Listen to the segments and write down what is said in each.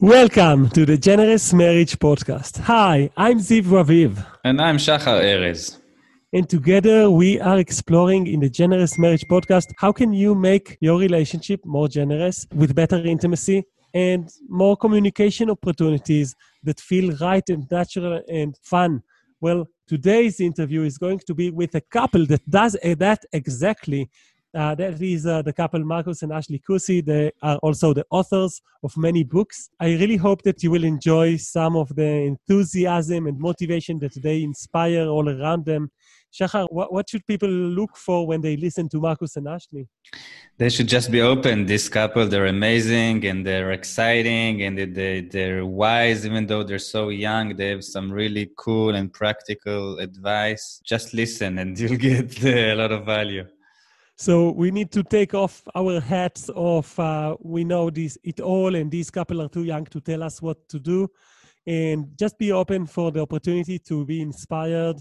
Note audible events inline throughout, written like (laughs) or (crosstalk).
Welcome to the Generous Marriage Podcast. Hi, I'm Ziv Raviv. And I'm Shachar Erez. And together we are exploring in the Generous Marriage Podcast how can you make your relationship more generous with better intimacy and more communication opportunities that feel right and natural and fun. Well, today's interview is going to be with a couple that does eh, that exactly uh, that is uh, the couple Marcus and Ashley Kusi. They are also the authors of many books. I really hope that you will enjoy some of the enthusiasm and motivation that they inspire all around them. Shachar, what, what should people look for when they listen to Marcus and Ashley? They should just be open. This couple, they're amazing and they're exciting and they, they're wise, even though they're so young. They have some really cool and practical advice. Just listen and (laughs) you'll get a lot of value. So we need to take off our hats of uh, we know this it all, and these couple are too young to tell us what to do, and just be open for the opportunity to be inspired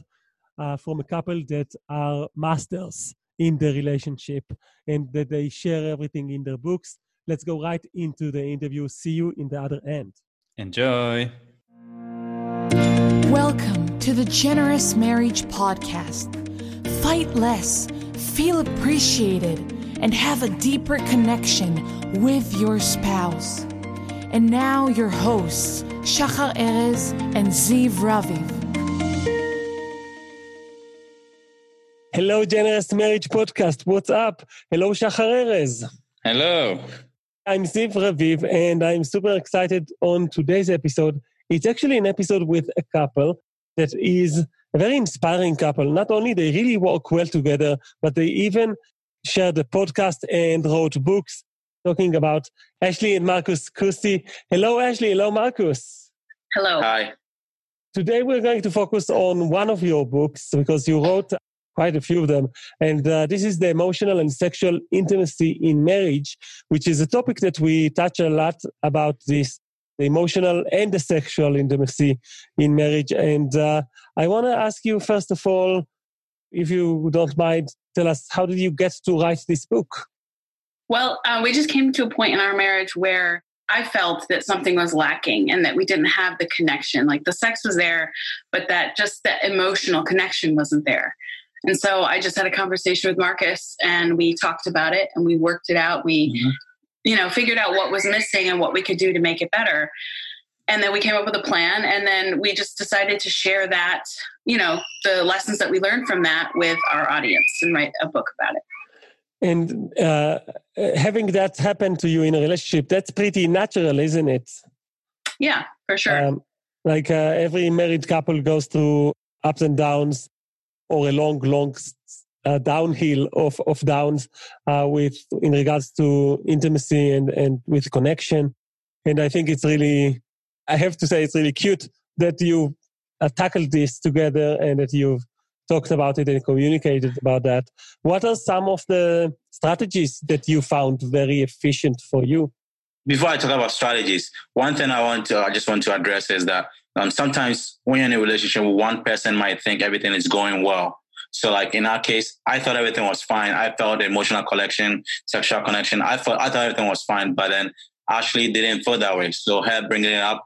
uh, from a couple that are masters in the relationship and that they share everything in their books. Let's go right into the interview. See you in the other end. Enjoy. Welcome to the Generous Marriage Podcast. Fight less feel appreciated, and have a deeper connection with your spouse. And now, your hosts, Shachar Erez and Ziv Raviv. Hello, Generous Marriage Podcast. What's up? Hello, Shachar Erez. Hello. I'm Ziv Raviv, and I'm super excited on today's episode. It's actually an episode with a couple that is a very inspiring couple. Not only they really work well together, but they even shared a podcast and wrote books talking about Ashley and Marcus Kusi. Hello, Ashley. Hello, Marcus. Hello. Hi. Today we're going to focus on one of your books because you wrote quite a few of them. And uh, this is the emotional and sexual intimacy in marriage, which is a topic that we touch a lot about this the emotional and the sexual intimacy in marriage. And uh, I want to ask you, first of all, if you don't mind, tell us how did you get to write this book? Well, uh, we just came to a point in our marriage where I felt that something was lacking and that we didn't have the connection. Like the sex was there, but that just the emotional connection wasn't there. And so I just had a conversation with Marcus and we talked about it and we worked it out. We mm-hmm you know, figured out what was missing and what we could do to make it better. And then we came up with a plan, and then we just decided to share that, you know, the lessons that we learned from that with our audience and write a book about it. And uh, having that happen to you in a relationship, that's pretty natural, isn't it? Yeah, for sure. Um, like uh, every married couple goes through ups and downs or a long, long uh, downhill of, of downs uh, with in regards to intimacy and, and with connection. And I think it's really, I have to say, it's really cute that you uh, tackled this together and that you've talked about it and communicated about that. What are some of the strategies that you found very efficient for you? Before I talk about strategies, one thing I want to, I just want to address is that um, sometimes when you're in a relationship, one person might think everything is going well, so like in our case, I thought everything was fine. I felt emotional connection, sexual connection. I thought I thought everything was fine, but then Ashley didn't feel that way. So her bringing it up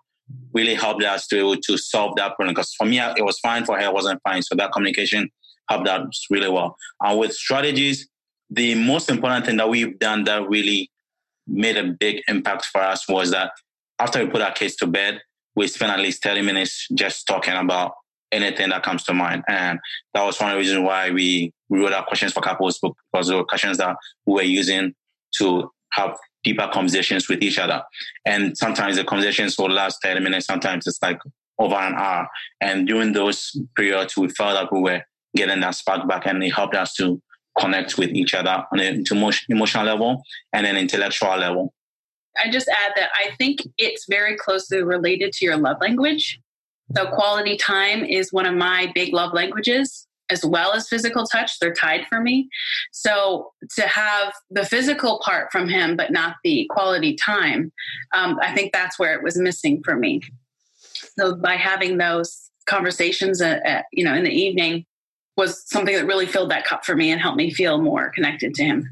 really helped us to to solve that problem. Because for me, it was fine. For her, it wasn't fine. So that communication helped us really well. And with strategies, the most important thing that we've done that really made a big impact for us was that after we put our kids to bed, we spent at least 30 minutes just talking about anything that comes to mind. And that was one of the reasons why we, wrote our questions for couples because they were questions that we were using to have deeper conversations with each other. And sometimes the conversations will last 30 minutes, sometimes it's like over an hour. And during those periods, we felt that we were getting that spark back and it helped us to connect with each other on an emotional level and an intellectual level. I just add that I think it's very closely related to your love language. So quality time is one of my big love languages as well as physical touch. They're tied for me. So to have the physical part from him, but not the quality time, um, I think that's where it was missing for me. So by having those conversations, at, at, you know, in the evening was something that really filled that cup for me and helped me feel more connected to him.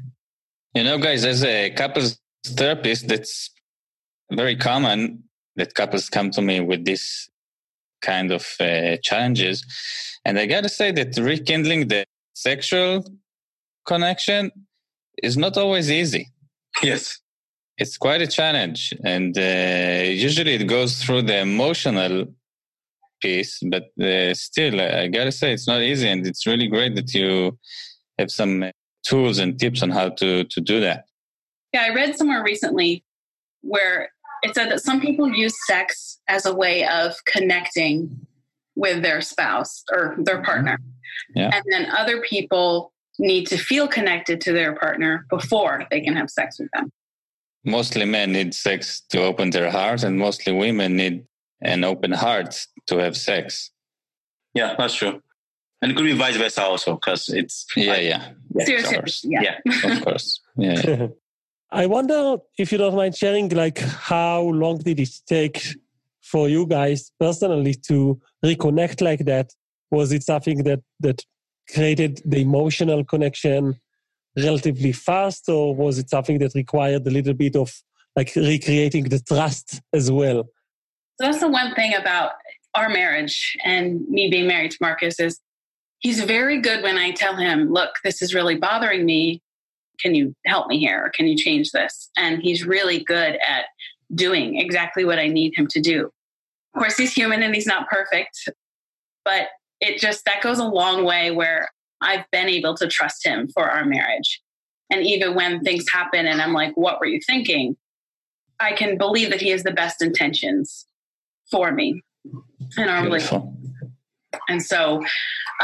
You know, guys, as a couples therapist, that's very common that couples come to me with this kind of uh, challenges. And I got to say that rekindling the sexual connection is not always easy. (laughs) Yes. It's quite a challenge. And uh, usually it goes through the emotional piece, but uh, still, I got to say, it's not easy. And it's really great that you have some tools and tips on how to, to do that. Yeah, I read somewhere recently where it said that some people use sex as a way of connecting with their spouse or their mm-hmm. partner. Yeah. And then other people need to feel connected to their partner before they can have sex with them. Mostly men need sex to open their hearts, and mostly women need an open heart to have sex. Yeah, that's true. And it could be vice versa also, because it's. Yeah, like, yeah. yeah. Seriously. Yeah. yeah. of course. Yeah. (laughs) I wonder if you don't mind sharing, like, how long did it take for you guys personally to reconnect like that? Was it something that that created the emotional connection relatively fast, or was it something that required a little bit of like recreating the trust as well? So that's the one thing about our marriage and me being married to Marcus is he's very good when I tell him, look, this is really bothering me can you help me here? Or can you change this? And he's really good at doing exactly what i need him to do. Of course he's human and he's not perfect but it just that goes a long way where i've been able to trust him for our marriage. And even when things happen and i'm like what were you thinking? I can believe that he has the best intentions for me in our relationship. And so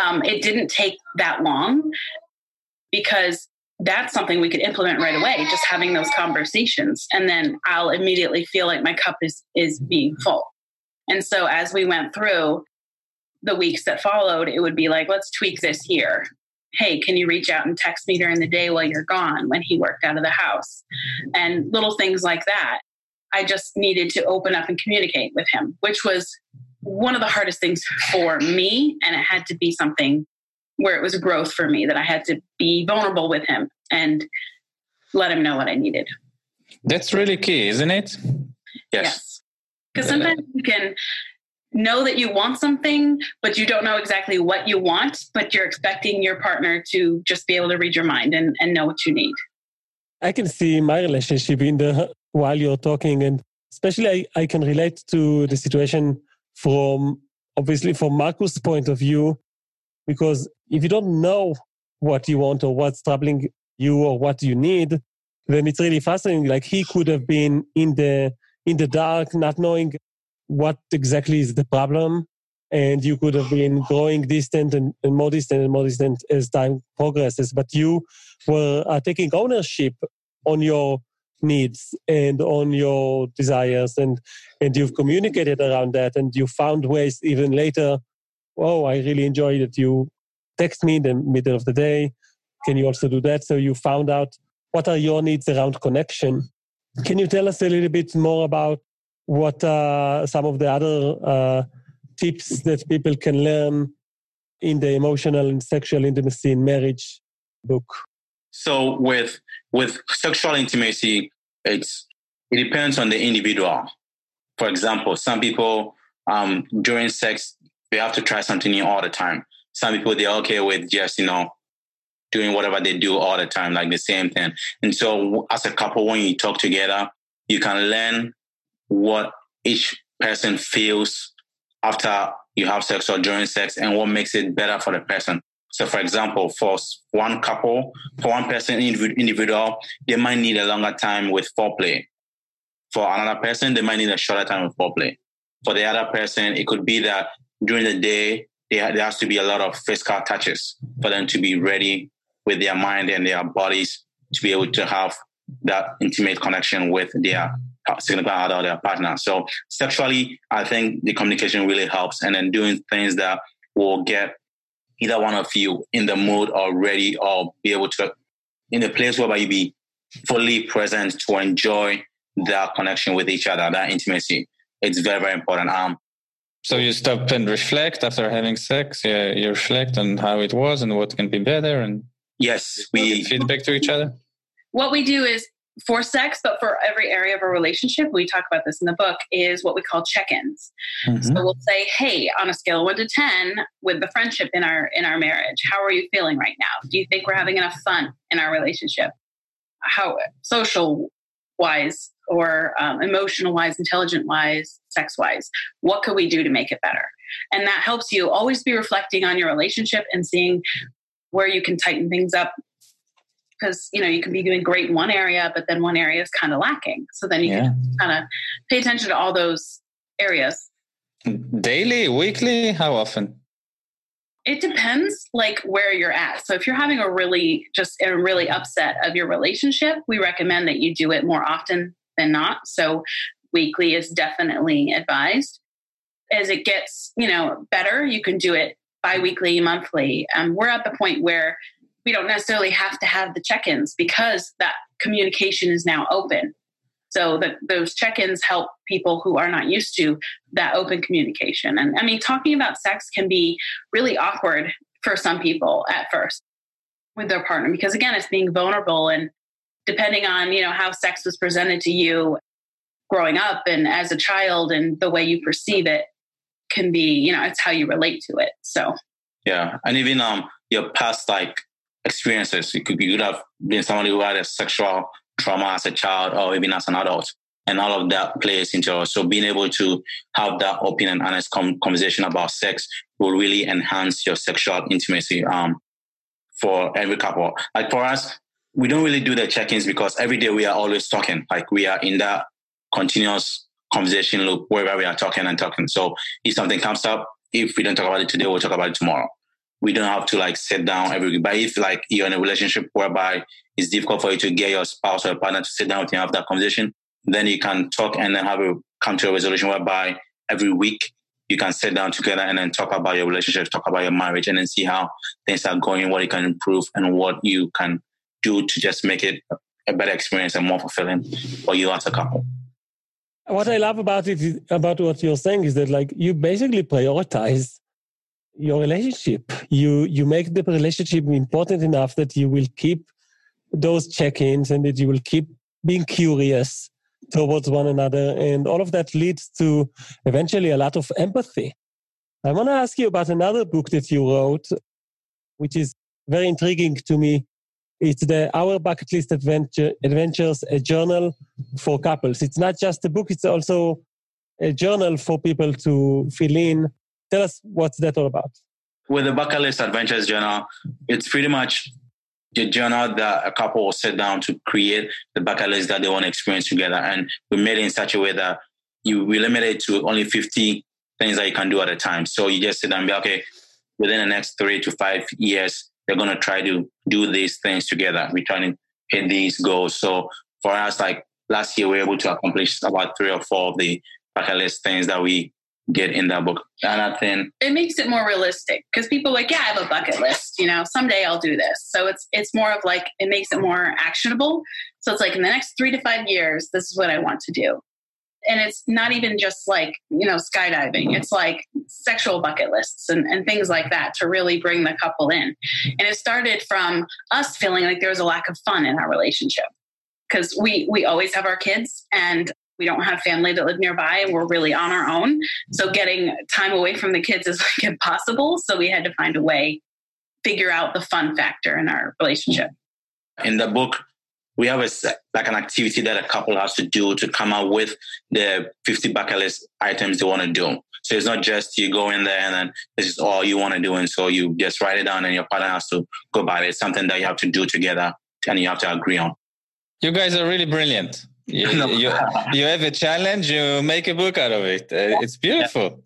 um, it didn't take that long because that's something we could implement right away just having those conversations. And then i'll immediately feel like my cup is is mm-hmm. being full. And so as we went through the weeks that followed it would be like let's tweak this here. Hey can you reach out and text me during the day while you're gone when he worked out of the house? And little things like that. I just needed to open up and communicate with him which was one of the hardest things for me and it had to be something where it was growth for me that I had to be vulnerable with him and let him know what I needed. That's really key, isn't it? Yes. Because yes. sometimes you can know that you want something, but you don't know exactly what you want, but you're expecting your partner to just be able to read your mind and, and know what you need. I can see my relationship in the while you're talking, and especially I, I can relate to the situation from obviously from Marcus' point of view, because if you don't know what you want or what's troubling you or what you need, then it's really fascinating. Like he could have been in the in the dark, not knowing what exactly is the problem, and you could have been growing distant and, and more distant and more distant as time progresses. But you were uh, taking ownership on your needs and on your desires, and and you've communicated around that, and you found ways even later. Oh, I really enjoy that you text me in the middle of the day. Can you also do that? So you found out what are your needs around connection. Can you tell us a little bit more about what are some of the other uh, tips that people can learn in the emotional and sexual intimacy in marriage book? So with with sexual intimacy, it's it depends on the individual. For example, some people um, during sex they have to try something new all the time some people they're okay with just you know doing whatever they do all the time, like the same thing. And so, as a couple, when you talk together, you can learn what each person feels after you have sex or during sex and what makes it better for the person. So, for example, for one couple, for one person individual, they might need a longer time with foreplay. For another person, they might need a shorter time with foreplay. For the other person, it could be that during the day, there, has to be a lot of physical touches for them to be ready with their mind and their bodies to be able to have that intimate connection with their significant other or their partner. So sexually, I think the communication really helps, and then doing things that will get either one of you in the mood or ready or be able to in a place where you be fully present to enjoy that connection with each other, that intimacy. It's very, very important. Um, so you stop and reflect after having sex. Yeah, you reflect on how it was and what can be better, and yes, we feedback to each other. What we do is for sex, but for every area of a relationship, we talk about this in the book, is what we call check-ins. Mm-hmm. So we'll say, hey, on a scale of one to ten, with the friendship in our in our marriage, how are you feeling right now? Do you think we're having enough fun in our relationship? How social wise or um, emotional wise, intelligent wise, sex wise? What could we do to make it better? And that helps you always be reflecting on your relationship and seeing where you can tighten things up because you know you can be doing great in one area but then one area is kind of lacking so then you yeah. can kind of pay attention to all those areas daily weekly how often it depends like where you're at so if you're having a really just a really upset of your relationship we recommend that you do it more often than not so weekly is definitely advised. As it gets you know better you can do it biweekly monthly. Um, we're at the point where we don't necessarily have to have the check-ins because that communication is now open. So that those check-ins help people who are not used to that open communication. And i mean talking about sex can be really awkward for some people at first with their partner because again it's being vulnerable and depending on you know how sex was presented to you growing up and as a child and the way you perceive it can be you know it's how you relate to it so yeah and even um your past like experiences. You could, you could have been somebody who had a sexual trauma as a child or even as an adult. And all of that plays into it. So being able to have that open and honest com- conversation about sex will really enhance your sexual intimacy um, for every couple. Like for us, we don't really do the check-ins because every day we are always talking. Like we are in that continuous conversation loop wherever we are talking and talking. So if something comes up, if we don't talk about it today, we'll talk about it tomorrow we don't have to like sit down every week. But if like you're in a relationship whereby it's difficult for you to get your spouse or partner to sit down with you and have that conversation, then you can talk and then have a come to a resolution whereby every week you can sit down together and then talk about your relationship, talk about your marriage, and then see how things are going, what you can improve, and what you can do to just make it a better experience and more fulfilling for you as a couple. What I love about it, about what you're saying, is that like you basically prioritize your relationship. You you make the relationship important enough that you will keep those check-ins and that you will keep being curious towards one another, and all of that leads to eventually a lot of empathy. I want to ask you about another book that you wrote, which is very intriguing to me. It's the Our Bucket List Adventure, Adventures, a journal for couples. It's not just a book; it's also a journal for people to fill in Tell us what's that all about. With the Bucket List Adventures Journal, it's pretty much the journal that a couple will sit down to create the bucket list that they want to experience together. And we made it in such a way that you we limit it to only 50 things that you can do at a time. So you just sit down and be okay, within the next three to five years, they're gonna try to do these things together. We're trying to hit these goals. So for us, like last year, we were able to accomplish about three or four of the bucket list things that we get in that book. And I think it makes it more realistic because people like, yeah, I have a bucket list. You know, someday I'll do this. So it's it's more of like it makes it more actionable. So it's like in the next three to five years, this is what I want to do. And it's not even just like, you know, skydiving. It's like sexual bucket lists and, and things like that to really bring the couple in. And it started from us feeling like there was a lack of fun in our relationship because we we always have our kids and we don't have family that live nearby and we're really on our own. So getting time away from the kids is (laughs) like impossible. So we had to find a way, figure out the fun factor in our relationship. In the book, we have a like an activity that a couple has to do to come up with the 50 bucket list items they want to do. So it's not just you go in there and then this is all you want to do. And so you just write it down and your partner has to go by it. It's something that you have to do together and you have to agree on. You guys are really brilliant. (laughs) You, you, you, have a challenge, you make a book out of it. Uh, it's beautiful.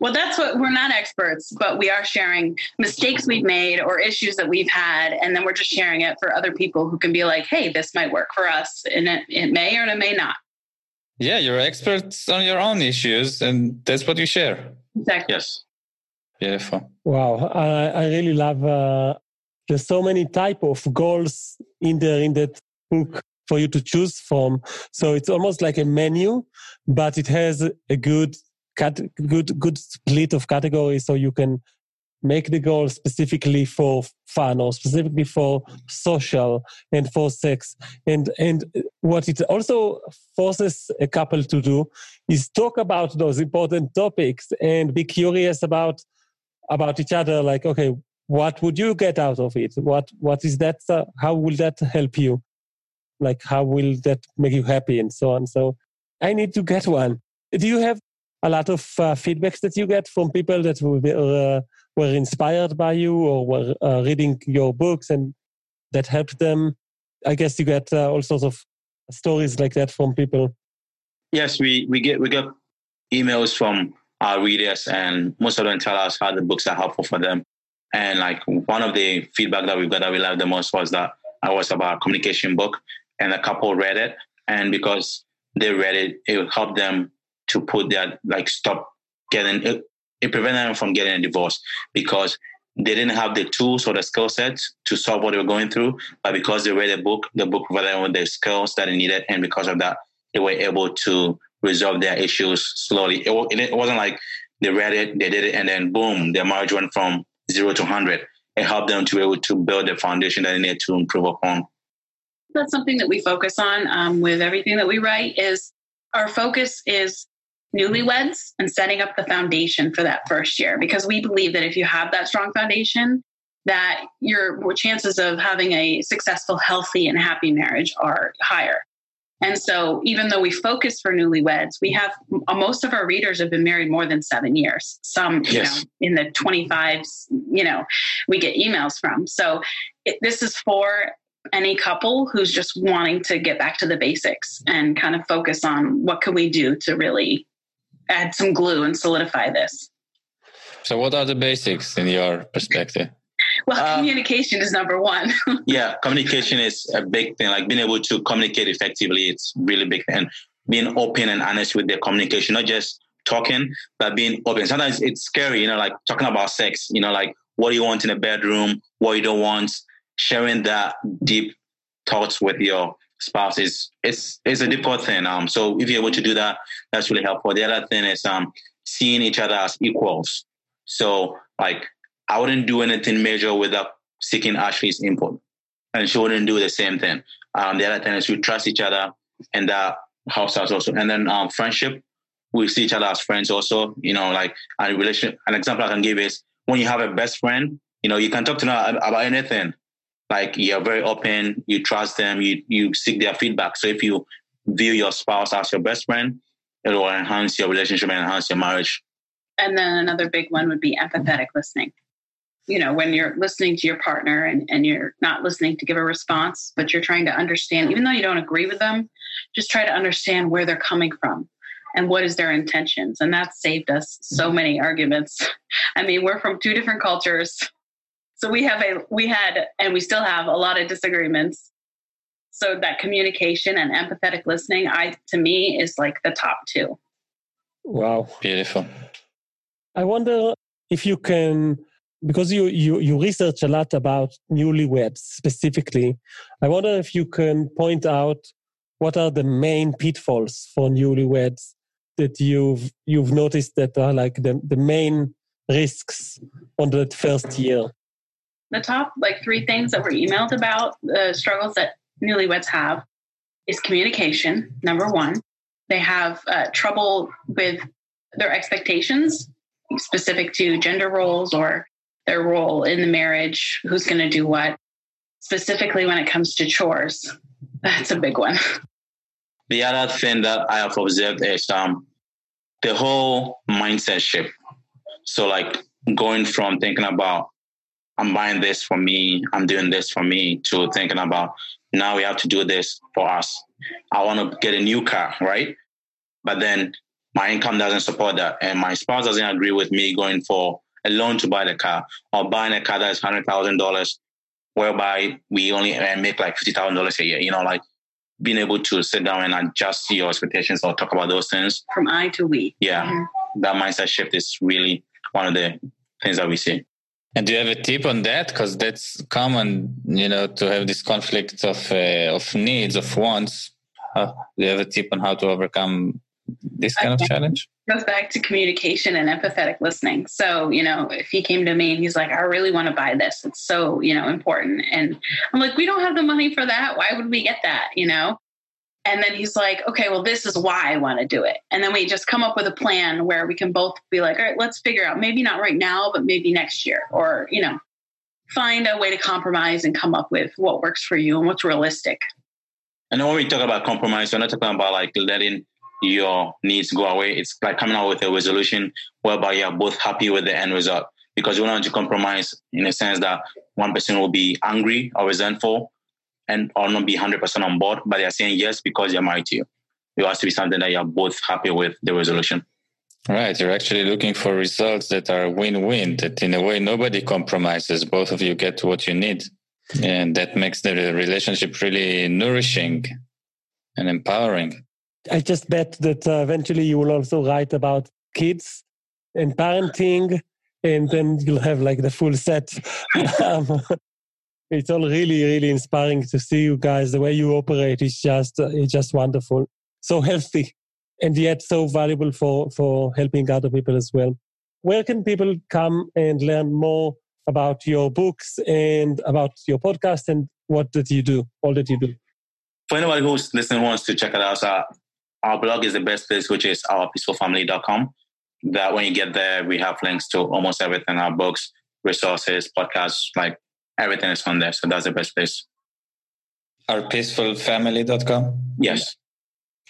Well, that's what we're not experts, but we are sharing mistakes we've made or issues that we've had. And then we're just sharing it for other people who can be like, hey, this might work for us. And it, it may or it may not. Yeah, you're experts on your own issues, and that's what you share. Exactly. Yes. Beautiful. Wow. I, I really love uh, there's so many type of goals in there in that book for you to choose from. So it's almost like a menu, but it has a good cat, good, good split of categories. So you can make the goal specifically for fun or specifically for social and for sex. And and what it also forces a couple to do is talk about those important topics and be curious about about each other like okay what would you get out of it? What what is that uh, how will that help you? Like how will that make you happy and so on? So i need to get one. Do you have a lot of uh, feedbacks that you get from people that were, uh, were inspired by you or were uh, reading your books and that helped them. I guess you get uh, all sorts of stories like that from people. Yes, we, we get we get emails from our readers, and most of them tell us how the books are helpful for them. And like one of the feedback that we got that we liked the most was that I was about communication book, and a couple read it, and because they read it, it helped them to put their like stop getting it, it prevented them from getting a divorce because they didn't have the tools or the skill sets to solve what they were going through. But because they read a book, the book provided them with the skills that they needed, and because of that, they were able to resolve their issues slowly. It, it wasn't like they read it, they did it, and then boom, their marriage went from zero to hundred. It helped them to be able to build the foundation that they needed to improve upon. That's something that we focus on um, with everything that we write. Is our focus is newlyweds and setting up the foundation for that first year. Because we believe that if you have that strong foundation that your chances of having a successful healthy and happy marriage are higher. And so even though we focus for newlyweds we have uh, most of our readers have been married more than seven years. Some you yes. know in the 25s you know we get emails from. So it, this is for any couple who's just wanting to get back to the basics and kind of focus on what can we do to really add some glue and solidify this. So, what are the basics in your perspective? Well, uh, communication is number one. (laughs) yeah, communication is a big thing. Like being able to communicate effectively, it's really big. And being open and honest with their communication, not just talking, but being open. Sometimes it's scary, you know, like talking about sex, you know, like what do you want in a bedroom, what you don't want, sharing that deep thoughts with your spouse is it's it's a difficult thing. Um, so if you're able to do that, that's really helpful. The other thing is um seeing each other as equals. So like I wouldn't do anything major without seeking Ashley's input, and she wouldn't do the same thing. Um, the other thing is we trust each other, and that helps us also. And then um, friendship, we see each other as friends also. You know, like a relation. An example I can give is when you have a best friend. You know, you can talk to them about anything like you're very open, you trust them, you you seek their feedback. So if you view your spouse as your best friend, it will enhance your relationship and enhance your marriage. And then another big one would be empathetic listening. You know, when you're listening to your partner and, and you're not listening to give a response, but you're trying to understand, even though you don't agree with them, just try to understand where they're coming from and what is their intentions. And that saved us so many arguments. (laughs) I mean, we're from two different cultures so we have a we had and we still have a lot of disagreements. So that communication and empathetic listening, I to me is like the top two. Wow, beautiful. I wonder if you can because you, you you research a lot about newlyweds specifically. I wonder if you can point out what are the main pitfalls for newlyweds that you've you've noticed that are like the, the main risks on that first year the top like three things that were emailed about the struggles that newlyweds have is communication number one. They have uh, trouble with their expectations specific to gender roles or their role in the marriage who's going to do what specifically when it comes to chores. That's a big one. The other thing that i have observed is um, the whole mindset shift. So like going from thinking about I'm buying this for me, I'm doing this for me, to thinking about now we have to do this for us. I want to get a new car, right? But then my income doesn't support that. And my spouse doesn't agree with me going for a loan to buy the car or buying a car that's $100,000, whereby we only make like $50,000 a year. You know, like being able to sit down and adjust your expectations or talk about those things. From I to we. Yeah. Mm-hmm. That mindset shift is really one of the things that we see. And do you have a tip on that? Because that's common, you know, to have this conflict of uh, of needs, of wants. Do you have a tip on how to overcome this kind of challenge? goes back to communication and empathetic listening. So, you know, if he came to me and he's like, I really want to buy this, it's so, you know, important. And I'm like, we don't have the money for that. Why would we get that? You know? And then he's like, okay, well, this is why I want to do it. And then we just come up with a plan where we can both be like, all right, let's figure out maybe not right now, but maybe next year, or, you know, find a way to compromise and come up with what works for you and what's realistic. And when we talk about compromise, we're not talking about like letting your needs go away. It's like coming out with a resolution whereby you're both happy with the end result. Because you don't want to compromise in a sense that one person will be angry or resentful and or not be 100% on board, but they're saying yes because they're married to you. It has to be something that you're both happy with the resolution. Right. You're actually looking for results that are win win, that in a way nobody compromises. Both of you get what you need. And that makes the relationship really nourishing and empowering. I just bet that uh, eventually you will also write about kids and parenting, and then you'll have like the full set. (laughs) it's all really, really inspiring to see you guys. The way you operate is just, uh, it's just wonderful. So (laughs) healthy, and yet so valuable for for helping other people as well. Where can people come and learn more about your books and about your podcast and what that you do, all that you do? For anybody who's listening wants to check it out, so our blog is the best place, which is ourpeacefulfamily.com. That when you get there, we have links to almost everything our books, resources, podcasts, like everything is on there. So that's the best place. Our Ourpeacefulfamily.com? Yes.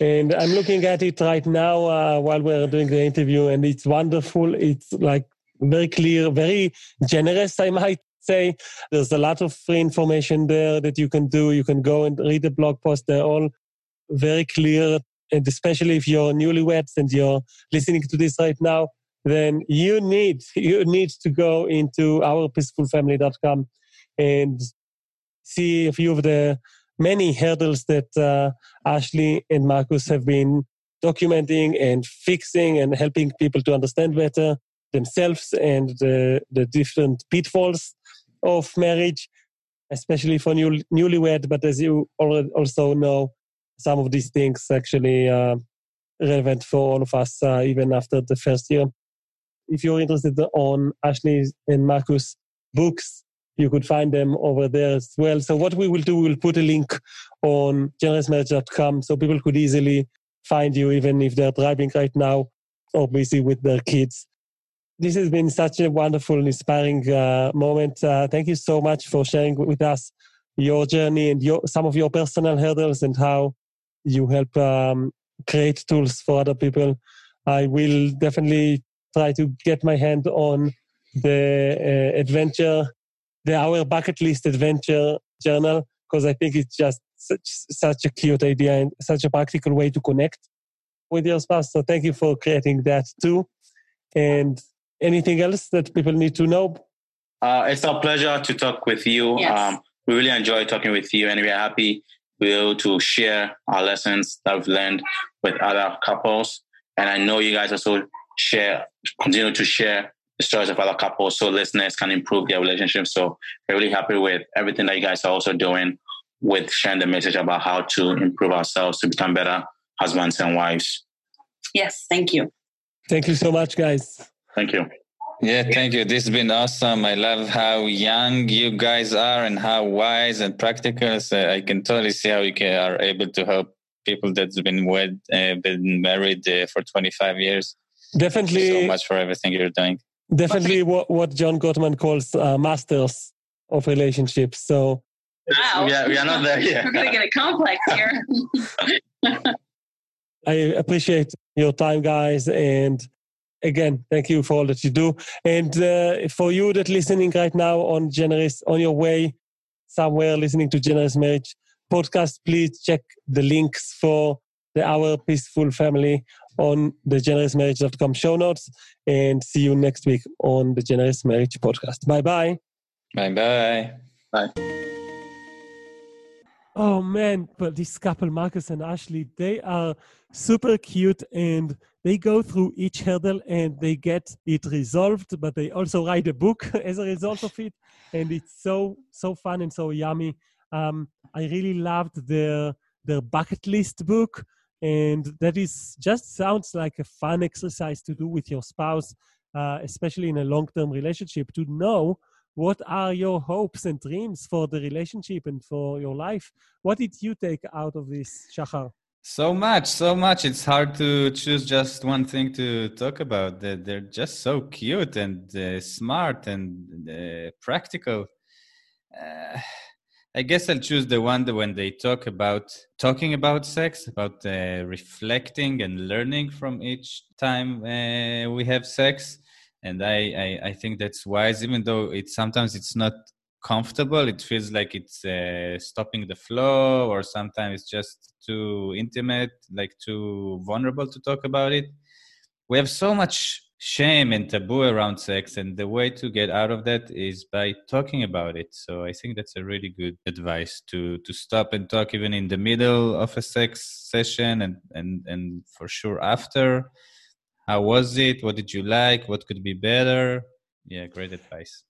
And I'm looking at it right now uh, while we're doing the interview, and it's wonderful. It's like very clear, very generous, I might say. There's a lot of free information there that you can do. You can go and read the blog post. They're all very clear and especially if you're newlyweds and you're listening to this right now, then you need you need to go into ourpeacefulfamily.com and see a few of the many hurdles that uh, Ashley and Marcus have been documenting and fixing and helping people to understand better themselves and the, the different pitfalls of marriage, especially for new, newlywed. But as you also know, some of these things actually uh, relevant for all of us uh, even after the first year. If you're interested on Ashley and Marcus books, you could find them over there as well. So what we will do, we'll put a link on generousmarriage.com so people could easily find you even if they're driving right now or busy with their kids. This has been such a wonderful, and inspiring uh, moment. Uh, thank you so much for sharing with us your journey and your, some of your personal hurdles and how you help um, create tools for other people. I will definitely try to get my hand on the uh, adventure, the Our Bucket List Adventure Journal, because I think it's just such, such a cute idea and such a practical way to connect with your spouse. So thank you for creating that too. And anything else that people need to know? Uh, it's our pleasure to talk with you. Yes. Um, we really enjoy talking with you, and we're happy be able to share our lessons that we've learned with other couples. And I know you guys also share, continue to share the stories of other couples so listeners can improve their relationship. So we're really happy with everything that you guys are also doing with sharing the message about how to improve ourselves to become better husbands and wives. Yes, thank you. Thank you so much, guys. Thank you. Yeah, thank you. This has been awesome. I love how young you guys are and how wise and practical. So I can totally see how you can, are able to help people that's been wed, uh, been married uh, for 25 years. Definitely. so much for everything you're doing. Definitely what, what John Gottman calls uh, masters of relationships. So wow. yeah, we are not there yet. We're going to get a complex here. (laughs) I appreciate your time, guys, and again, thank you for all that you do. And uh, for you that listening right now on Generous, on your way somewhere listening to Generous Marriage podcast, please check the links for the Our Peaceful Family on the generousmarriage.com show notes and see you next week on the Generous Marriage podcast. Bye-bye. Bye-bye. Bye. Oh man, but this couple, Marcus and Ashley, they are super cute and they go through each hurdle and they get it resolved, but they also write a book (laughs) as a result of it. And it's so, so fun and so yummy. Um, I really loved their, their bucket list book And that is just sounds like a fun exercise to do with your spouse, uh, especially in a long term relationship, to know what are your hopes and dreams for the relationship and for your life. What did you take out of this, Shachar? So much, so much. It's hard to choose just one thing to talk about. They're just so cute and uh, smart and uh, practical. Uh, I guess I'll choose the one that when they talk about talking about sex, about uh, reflecting and learning from each time uh, we have sex. And I, I, I think that's wise, even though it sometimes it's not comfortable. It feels like it's uh, stopping the flow, or sometimes it's just too intimate, like too vulnerable to talk about it. We have so much shame and taboo around sex, and the way to get out of that is by talking about it. So I think that's a really good advice to to stop and talk even in the middle of a sex session, and and and for sure after. How was it? What did you like? What could be better? Yeah, great advice.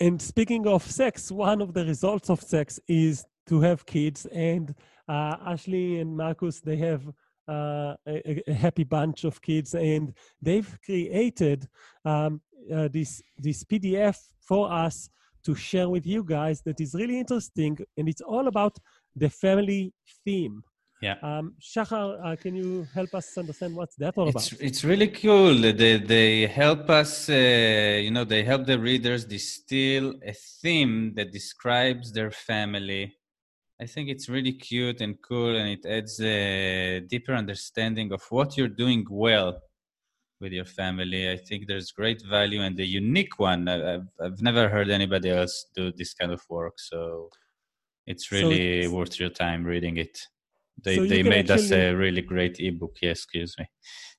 And speaking of sex, one of the results of sex is to have kids. And uh, Ashley and Marcus, they have a, a, happy bunch of kids, and they've created um, uh, this this PDF for us to share with you guys that is really interesting, and it's all about the family theme. Yeah. Um, Shachar, uh, can you help us understand what's that all it's, about? It's really cool. They, they help us, uh, you know, they help the readers distill a theme that describes their family. I think it's really cute and cool, and it adds a deeper understanding of what you're doing well with your family. I think there's great value and a unique one. I've, I've never heard anybody else do this kind of work, so it's really so it's, worth your time reading it. They so they made actually, us a really great ebook. Yeah, excuse me.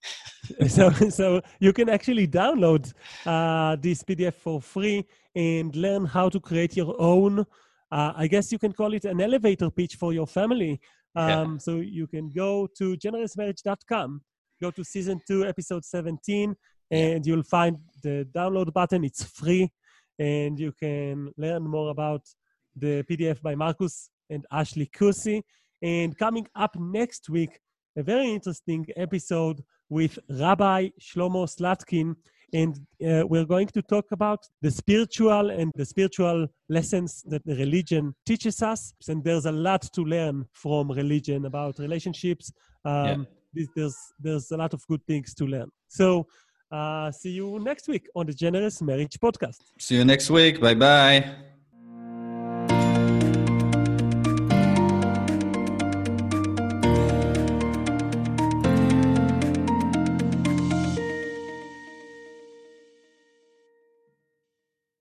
(laughs) so so you can actually download uh, this PDF for free and learn how to create your own. Uh, I guess you can call it an elevator pitch for your family. Um, yeah. So you can go to generousmarriage.com, go to season two, episode 17, and you'll find the download button. It's free, and you can learn more about the PDF by Marcus and Ashley Kusi. And coming up next week, a very interesting episode with Rabbi Shlomo Slatkin. And uh, we're going to talk about the spiritual and the spiritual lessons that the religion teaches us. And there's a lot to learn from religion about relationships. Um, yeah. There's, there's a lot of good things to learn. So, uh, see you next week on the Generous Marriage Podcast. See you next week. Bye bye.